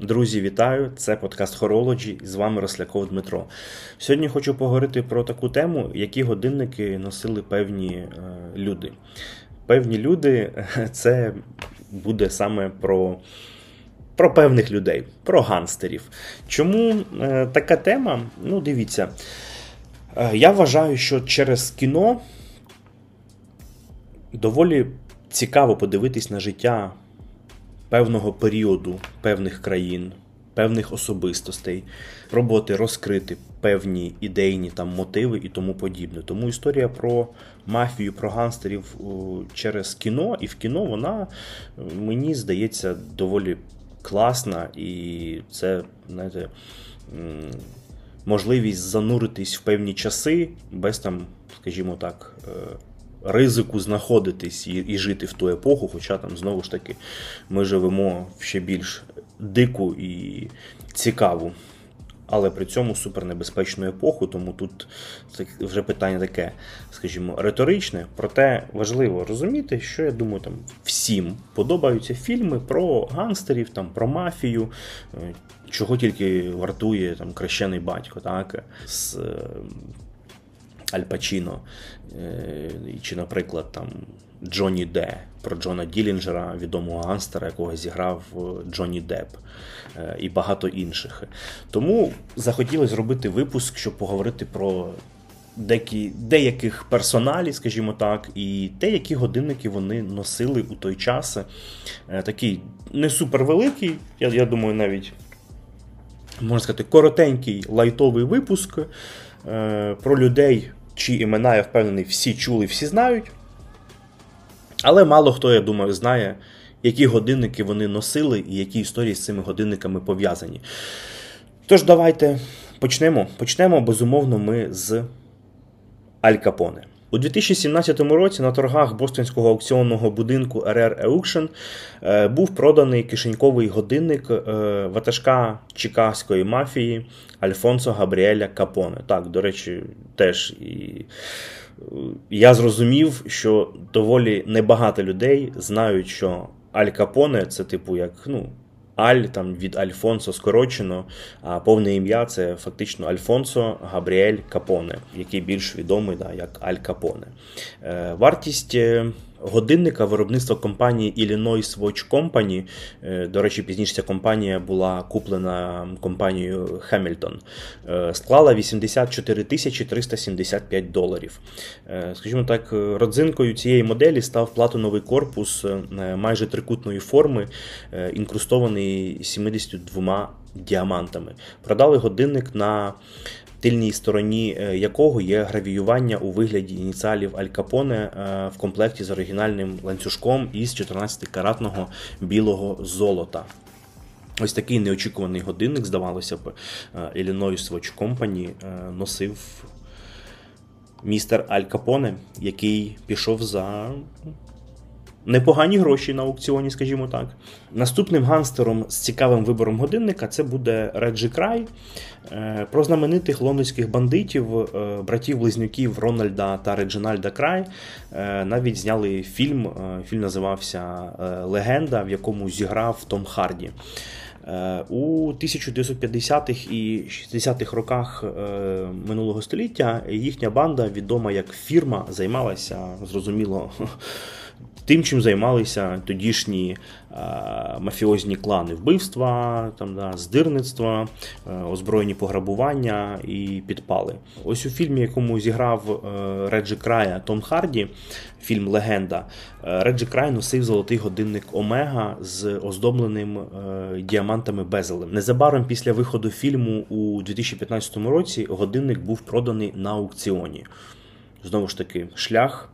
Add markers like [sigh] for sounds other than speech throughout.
Друзі, вітаю! Це подкаст Хорологі. З вами Росляков Дмитро. Сьогодні хочу поговорити про таку тему, які годинники носили певні е, люди. Певні люди [laughs] це буде саме про про певних людей, про ганстерів. Чому е, така тема? Ну, дивіться. Е, я вважаю, що через кіно доволі цікаво подивитись на життя певного періоду, певних країн, певних особистостей, роботи розкрити певні ідейні там мотиви і тому подібне. Тому історія про мафію, про ганстерів через кіно, і в кіно вона мені здається доволі класна, і це, знаєте, можливість зануритись в певні часи без там, скажімо так. Ризику знаходитись і і жити в ту епоху, хоча там знову ж таки ми живемо в ще більш дику і цікаву. Але при цьому супернебезпечну епоху, тому тут вже питання таке, скажімо, риторичне. Проте важливо розуміти, що я думаю, там всім подобаються фільми про гангстерів, там про мафію, е, чого тільки вартує там крещений батько, так з е, Аль Пачіно, е, чи, наприклад, там Джонні Де про Джона Ділінджера, відомого ганстера, якого зіграв е, Джонні Депп, е, і багато інших. Тому захотілося зробити випуск, щоб поговорити про деякі, деяких персоналів, скажімо так, і те, які годинники вони носили у той час. Такий не супервеликий, я, я думаю, навіть. Можна сказати, коротенький лайтовий випуск про людей, чи імена, я впевнений, всі чули, всі знають. Але мало хто, я думаю, знає, які годинники вони носили і які історії з цими годинниками пов'язані. Тож, давайте почнемо. Почнемо, безумовно, ми з Аль Капоне. У 2017 році на торгах Бостонського аукціонного будинку RR Auction е, був проданий кишеньковий годинник е, ватажка чикагської мафії Альфонсо Габріеля Капоне. Так, до речі, теж і я зрозумів, що доволі небагато людей знають, що Аль Капоне це, типу, як ну, Аль там від Альфонсо скорочено, а повне ім'я це фактично Альфонсо Габріель Капоне, який більш відомий да, як Аль Капоне. Е, вартість е, годинника виробництва компанії Illinois Watch Company, е, до речі, пізніше ця компанія була куплена компанією Хемільтон, склала 84 тисячі 375 доларів. Е, скажімо так, родзинкою цієї моделі став платиновий корпус е, майже трикутної форми, інкрустований 72 діамантами. Продали годинник на тильній стороні е, якого є гравіювання у вигляді ініціалів Аль Капоне е, в комплекті з оригінальним ланцюжком із 14-каратного білого золота. Ось такий неочікуваний годинник, здавалося б, е, Illinois Watch Company носив містер Аль Капоне, який пішов за непогані гроші на аукціоні, скажімо так. Наступним ганстером з цікавим вибором годинника це буде Реджі Край. Е, про знаменитих лондонських бандитів, е, братів-близнюків Рональда та Реджинальда Край. Е, навіть зняли фільм. Фільм називався Легенда, в якому зіграв Том Харді. У 1950-х і 60-х роках минулого століття їхня банда, відома як фірма, займалася зрозуміло [laughs] тим, чим займалися тодішні мафіозні клани вбивства, там, да, здирництва, озброєні пограбування і підпали. Ось у фільмі, якому зіграв е, Реджі Края Том Харді, фільм Легенда, е, Реджі Край носив золотий годинник Омега з оздобленим е, діамантами безелем. Незабаром після виходу фільму у 2015 році годинник був проданий на аукціоні. Знову ж таки, шлях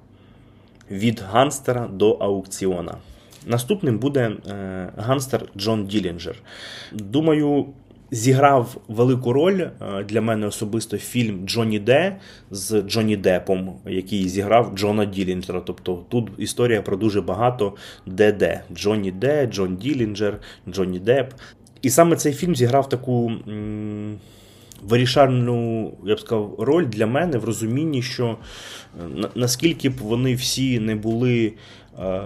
від гангстера до аукціона. Наступним буде е, гангстер Джон Ділінджер. Думаю, зіграв велику роль е, для мене особисто фільм Джонні Де з Джонні Депом, який зіграв Джона Ділінджера. Тобто тут історія про дуже багато де-де. Джонні Де, Джон Ділінджер, Джонні Деп. І саме цей фільм зіграв таку. М вирішальну, я б сказав, роль для мене в розумінні, що е, наскільки б вони всі не були е,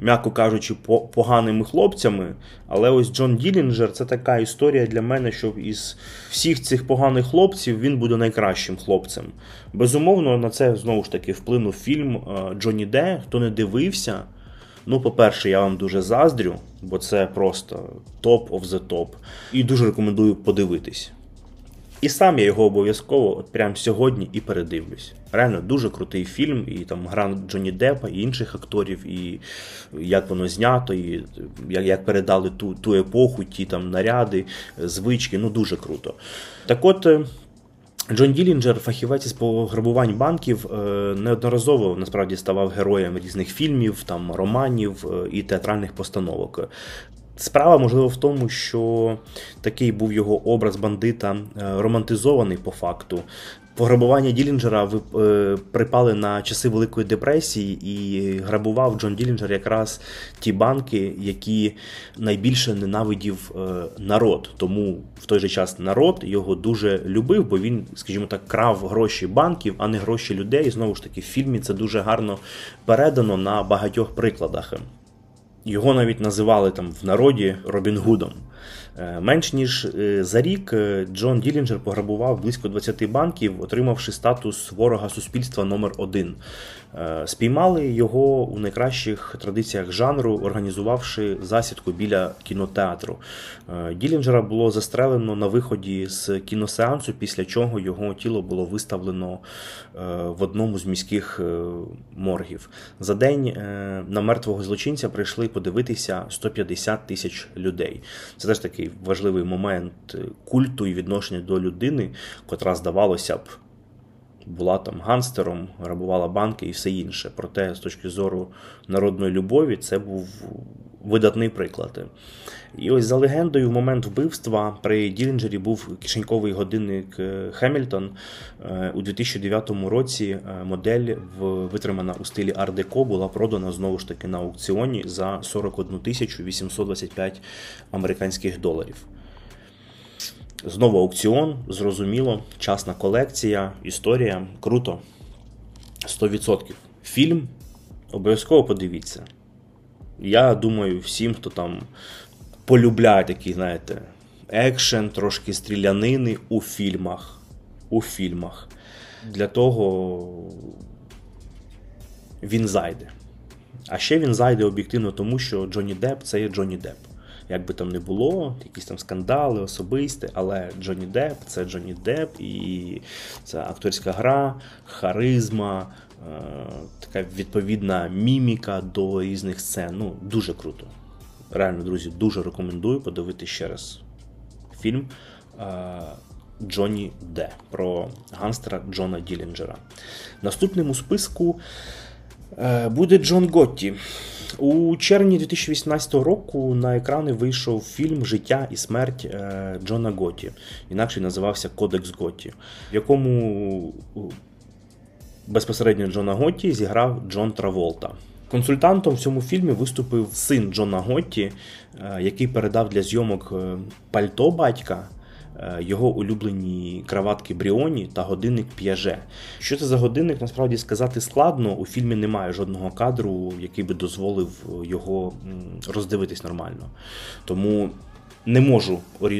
м'яко кажучи, поганими хлопцями. Але ось Джон Ділінджер це така історія для мене, що із всіх цих поганих хлопців він буде найкращим хлопцем. Безумовно, на це знову ж таки вплинув фільм е, Джонні Де. Хто не дивився. Ну, по-перше, я вам дуже заздрю, бо це просто топ of the топ. І дуже рекомендую подивитись. І сам я його обов'язково от прямо сьогодні і передивлюсь. Реально дуже крутий фільм, і там гра Джонні Деппа, і інших акторів, і як воно знято, і як як передали ту ту епоху, ті там наряди, звички. Ну дуже круто. Так от. Е, Джон Ділінджер, фахівець із пограбувань банків, е, неодноразово насправді ставав героєм різних фільмів, там романів е, і театральних постановок. Справа можливо в тому, що такий був його образ бандита е, романтизований по факту. Пограбування Ділінджера е, припали на часи Великої депресії, і грабував Джон Ділінджер якраз ті банки, які найбільше ненавидів е, народ. Тому в той же час народ його дуже любив, бо він, скажімо так, крав гроші банків, а не гроші людей. І знову ж таки, в фільмі це дуже гарно передано на багатьох прикладах. Його навіть називали там в народі Робін Гудом. Е, менш ніж е, за рік е, Джон Ділінджер пограбував близько 20 банків, отримавши статус ворога суспільства номер 1 Спіймали його у найкращих традиціях жанру, організувавши засідку біля кінотеатру. Ділінджера було застрелено на виході з кіносеансу, після чого його тіло було виставлено в одному з міських моргів. За день на мертвого злочинця прийшли подивитися 150 тисяч людей. Це теж таки такий важливий момент культу і відношення до людини, котра, здавалося б, була там ганстером, грабувала банки і все інше. Проте, з точки зору народної любові, це був видатний приклад. І ось за легендою, в момент вбивства при Ділінджері був кишеньковий годинник е, Хемільтон. Е, у 2009 році е, модель витримана у стилі Ар-Деко, була продана знову ж таки на аукціоні за 41 тисячу 825 американських доларів. Знову аукціон, зрозуміло, часна колекція, історія. Круто. 100%. Фільм обов'язково подивіться. Я думаю, всім, хто там полюбляє такий, знаєте, екшен, трошки стрілянини у фільмах. У фільмах. Для того він зайде. А ще він зайде об'єктивно, тому що Джонні Депп це є Джонні Депп. Як би там не було, якісь там скандали, особисті, але Джонні Депп це Джонні Депп, і це акторська гра, харизма, така відповідна міміка до різних сцен. Ну, дуже круто. Реально, друзі, дуже рекомендую подивитися ще раз фільм е, Джонні Де про ганстера Джона Ділінджера. Наступним у списку е, буде Джон Готті. У червні 2018 року на екрани вийшов фільм Життя і смерть е, Джона Готті, інакше називався Кодекс Готті, в якому безпосередньо Джона Готті зіграв Джон Траволта. Консультантом в цьому фільмі виступив син Джона Готті, е, який передав для зйомок е, пальто батька. Е, його улюблені краватки Бріоні та годинник П'яже. Що це за годинник, насправді сказати складно. У фільмі немає жодного кадру, який би дозволив його роздивитись нормально. Тому не можу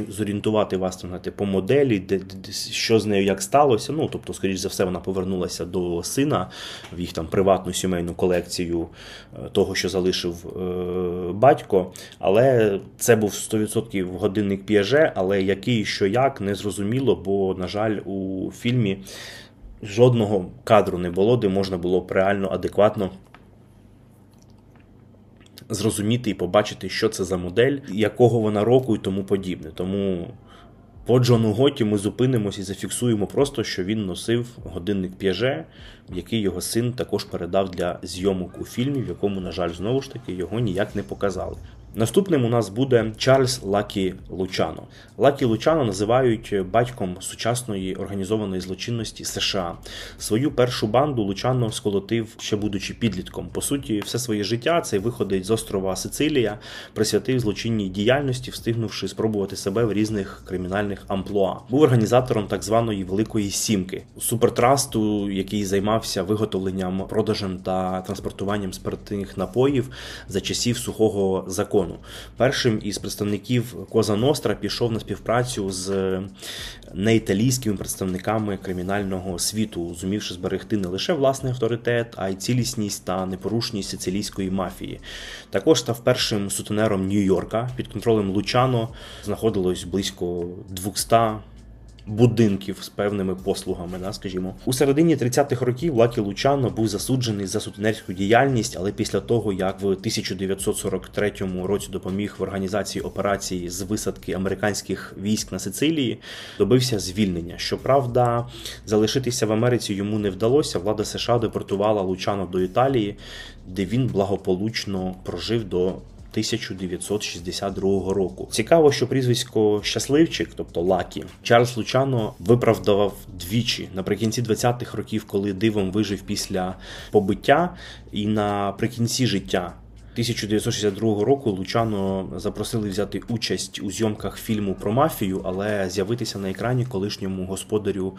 зорієнтувати вас там, знаєте, по моделі, де, де, що з нею як сталося. Ну, тобто, скоріш за все, вона повернулася до сина в їх там приватну сімейну колекцію е, того, що залишив е, батько. Але це був 100% годинник п'яже, але який що як, не зрозуміло, бо, на жаль, у фільмі жодного кадру не було, де можна було б реально адекватно зрозуміти і побачити, що це за модель, якого вона року і тому подібне. Тому по Джону Готі ми зупинимось і зафіксуємо просто, що він носив годинник п'яже, який його син також передав для зйомок у фільмі, в якому, на жаль, знову ж таки його ніяк не показали. Наступним у нас буде Чарльз Лакі Лучано. Лакі Лучано називають батьком сучасної організованої злочинності США. Свою першу банду Лучано сколотив ще будучи підлітком. По суті, все своє життя цей виходець з острова Сицилія, присвятив злочинній діяльності, встигнувши спробувати себе в різних кримінальних амплуа. Був організатором так званої Великої Сімки супертрасту, який займався виготовленням, продажем та транспортуванням спиртних напоїв за часів сухого закону закону. Першим із представників Коза Ностра пішов на співпрацю з неіталійськими представниками кримінального світу, зумівши зберегти не лише власний авторитет, а й цілісність та непорушність сицилійської мафії. Також став першим сутенером Нью-Йорка під контролем Лучано знаходилось близько 200 будинків з певними послугами, да, скажімо. У середині 30-х років Лакі Лучано був засуджений за сутенерську діяльність, але після того, як в 1943 році допоміг в організації операції з висадки американських військ на Сицилії, добився звільнення. Щоправда, залишитися в Америці йому не вдалося. Влада США депортувала Лучано до Італії, де він благополучно прожив до 1962 року. Цікаво, що прізвисько щасливчик, тобто Лакі, Чарльз Лучано виправдавав двічі наприкінці 20-х років, коли дивом вижив після побиття, і наприкінці життя. 1962 року Лучано запросили взяти участь у зйомках фільму про мафію, але з'явитися на екрані колишньому господарю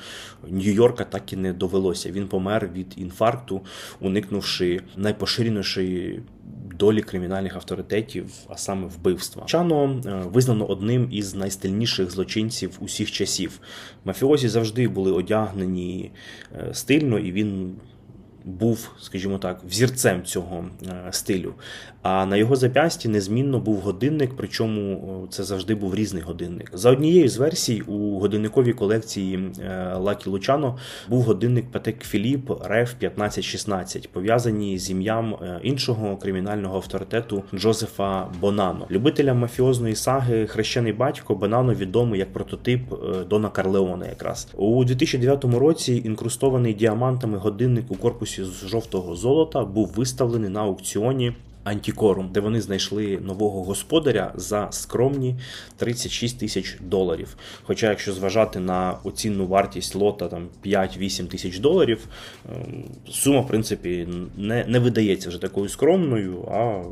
Нью-Йорка так і не довелося. Він помер від інфаркту, уникнувши найпоширенішої долі кримінальних авторитетів, а саме вбивства. Чано е, визнано одним із найстильніших злочинців усіх часів. Мафіозі завжди були одягнені е, стильно, і він був, скажімо так, взірцем цього е, стилю. А на його зап'ясті незмінно був годинник, причому це завжди був різний годинник. За однією з версій у годинниковій колекції е, Лакі Лучано був годинник Patek Philippe Ref 1516, пов'язані з ім'ям е, іншого кримінального авторитету Джозефа Бонано. Любителям мафіозної саги хрещений батько Бонано відомий як прототип Дона Карлеона. Якраз у 2009 році інкрустований діамантами годинник у корпусі з жовтого золота був виставлений на аукціоні. Антікорум, де вони знайшли нового господаря за скромні 36 тисяч доларів. Хоча, якщо зважати на оцінну вартість лота там 5-8 тисяч доларів, ем, сума, в принципі, не не видається вже такою скромною, а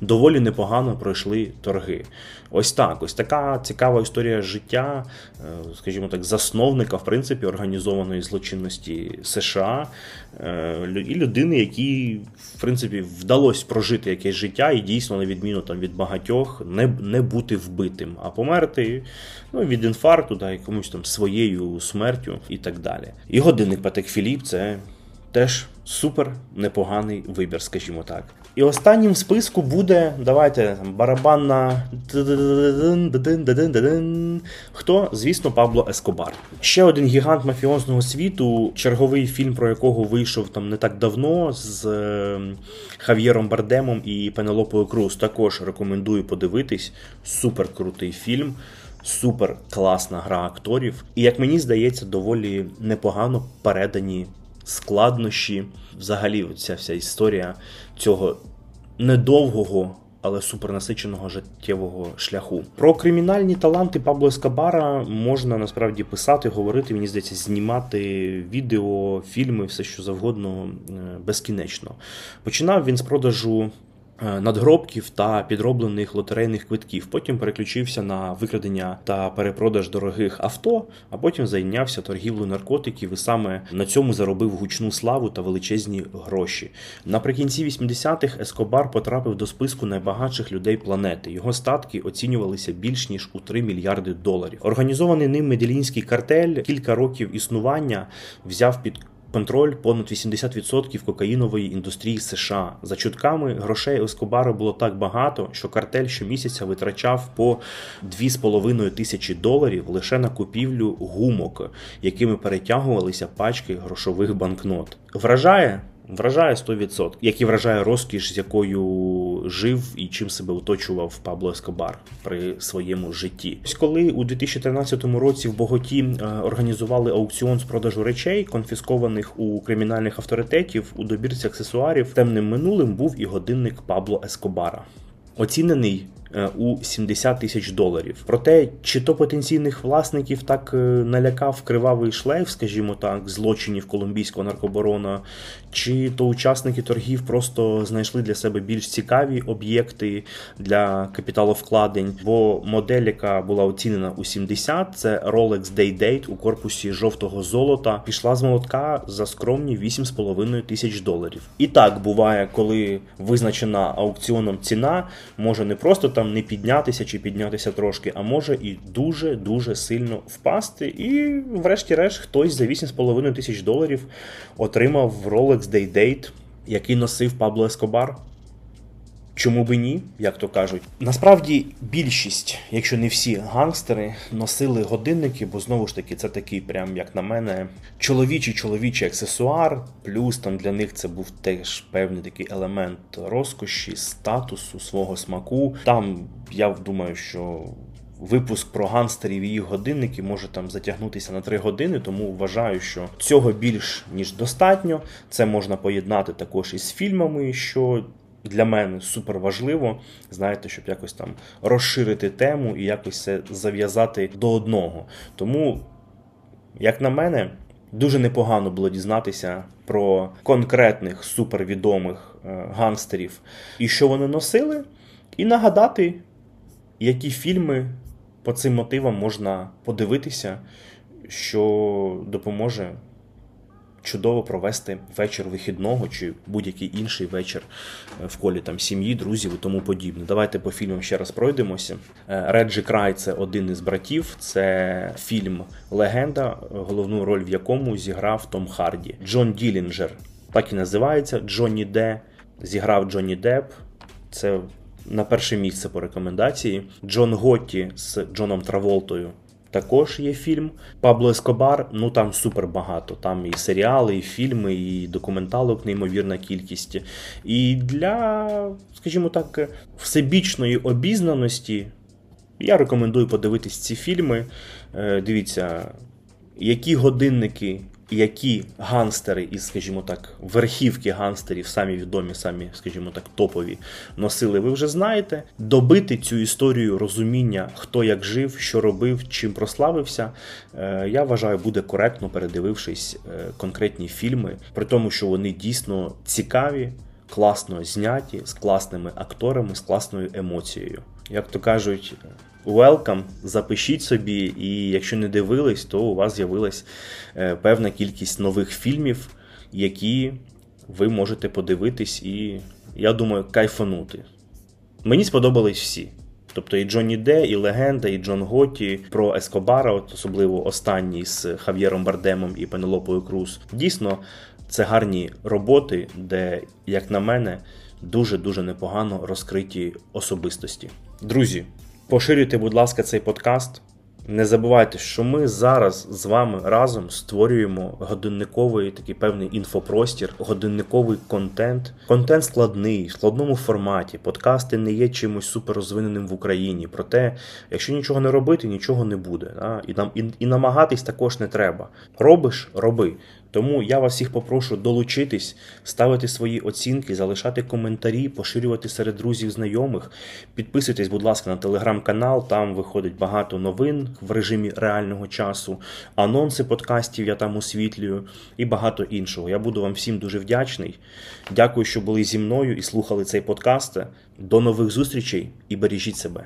доволі непогано пройшли торги. Ось так. Ось така цікава історія життя, е, скажімо так, засновника в принципі організованої злочинності США е, і людини, якій в принципі вдалося прожити якесь життя і дійсно, на відміну там від багатьох, не не бути вбитим, а померти ну, від інфаркту, да, якомусь там своєю смертю і так далі. І годинник Патек Філіп це теж супер непоганий вибір, скажімо так. І останнім в списку буде, давайте барабанна. Хто? Звісно, Пабло Ескобар. Ще один гігант мафіозного світу, черговий фільм, про якого вийшов там не так давно з Хав'єром Бардемом і Пенелопою Круз. Також рекомендую подивитись. Супер крутий фільм. Супер класна гра акторів, і як мені здається, доволі непогано передані складнощі. Взагалі, ця вся історія цього недовгого. Але супернасиченого життєвого шляху. Про кримінальні таланти Пабло Ескабара можна насправді писати, говорити, мені здається, знімати відео, фільми, все що завгодно е, безкінечно. Починав він з продажу надгробків та підроблених лотерейних квитків. Потім переключився на викрадення та перепродаж дорогих авто, а потім зайнявся торгівлею наркотиків і саме на цьому заробив гучну славу та величезні гроші. Наприкінці 80-х Ескобар потрапив до списку найбагатших людей планети. Його статки оцінювалися більш ніж у 3 мільярди доларів. Організований ним меділінський картель кілька років існування взяв під контроль понад 80% кокаїнової індустрії США. За чутками грошей Ескобара було так багато, що картель щомісяця витрачав по 2,5 тисячі доларів лише на купівлю гумок, якими перетягувалися пачки грошових банкнот. Вражає. Вражає 100%, як і вражає розкіш, з якою жив і чим себе оточував Пабло Ескобар при своєму житті. Ось коли у 2013 році в Боготі е, організували аукціон з продажу речей, конфіскованих у кримінальних авторитетів у добірці аксесуарів, темним минулим був і годинник Пабло Ескобара. оцінений у 70 тисяч доларів. Проте, чи то потенційних власників так е, налякав кривавий шлейф, скажімо так, злочинів колумбійського наркоборона, чи то учасники торгів просто знайшли для себе більш цікаві об'єкти для капіталовкладень, бо модель, яка була оцінена у 70, це Rolex Day-Date у корпусі жовтого золота, пішла з молотка за скромні 8,5 тисяч доларів. І так буває, коли визначена аукціоном ціна може не просто там не піднятися чи піднятися трошки, а може і дуже дуже сильно впасти. І, врешті-решт, хтось за 8,5 тисяч доларів отримав Rolex Day-Date, який носив Пабло Ескобар. Чому би ні, як то кажуть. Насправді більшість, якщо не всі гангстери, носили годинники, бо знову ж таки це такий, прям як на мене, чоловічий чоловічий аксесуар. Плюс там для них це був теж певний такий елемент розкоші, статусу, свого смаку. Там я думаю, що. Випуск про гангстерів і їх годинники може там затягнутися на 3 години, тому вважаю, що цього більш ніж достатньо. Це можна поєднати також із фільмами, що для мене супер важливо, знаєте, щоб якось там розширити тему і якось це зав'язати до одного. Тому, як на мене, дуже непогано було дізнатися про конкретних супервідомих е, гангстерів і що вони носили, і нагадати, які фільми по цим мотивам можна подивитися, що допоможе чудово провести вечір вихідного чи будь-який інший вечір е, в колі там сім'ї, друзів і тому подібне. Давайте по фільмам ще раз пройдемося. Е, Реджі Край це один із братів. Це фільм Легенда, головну роль в якому зіграв Том Харді. Джон Ділінджер так і називається Джонні Де. Зіграв Джонні Деп. Це на перше місце по рекомендації. Джон Готті з Джоном Траволтою також є фільм. Пабло Ескобар, ну там супер багато. Там і серіали, і фільми, і документалок, неймовірна кількість. І для, скажімо так, всебічної обізнаності я рекомендую подивитись ці фільми. Е, дивіться, які годинники які ганстери із, скажімо так, верхівки ганстерів, самі відомі, самі, скажімо так, топові носили, ви вже знаєте. Добити цю історію розуміння, хто як жив, що робив, чим прославився, е, я вважаю, буде коректно передивившись е, конкретні фільми, при тому, що вони дійсно цікаві. Класно зняті з класними акторами, з класною емоцією. Як то кажуть, welcome, запишіть собі, і якщо не дивились, то у вас з'явилась е, певна кількість нових фільмів, які ви можете подивитись, і, я думаю, кайфанути. Мені сподобались всі. Тобто і Джонні Де, і Легенда, і Джон Готті про Ескобара, от особливо останній з Хав'єром Бардемом і Пенелопою Круз. Дійсно, це гарні роботи, де, як на мене, дуже-дуже непогано розкриті особистості. Друзі, Поширюйте, будь ласка, цей подкаст. Не забувайте, що ми зараз з вами разом створюємо годинниковий такий певний інфопростір, годинниковий контент. Контент складний, в складному форматі. Подкасти не є чимось суперрозвиненим в Україні. Проте, якщо нічого не робити, нічого не буде. Да? І нам і, і намагатись також не треба. Робиш, роби. Тому я вас всіх попрошу долучитись, ставити свої оцінки, залишати коментарі, поширювати серед друзів, знайомих. Підписуйтесь, будь ласка, на телеграм-канал, там виходить багато новин в режимі реального часу, анонси подкастів я там освітлюю і багато іншого. Я буду вам всім дуже вдячний. Дякую, що були зі мною і слухали цей подкаст. До нових зустрічей і бережіть себе.